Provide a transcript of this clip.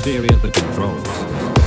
interior the controls.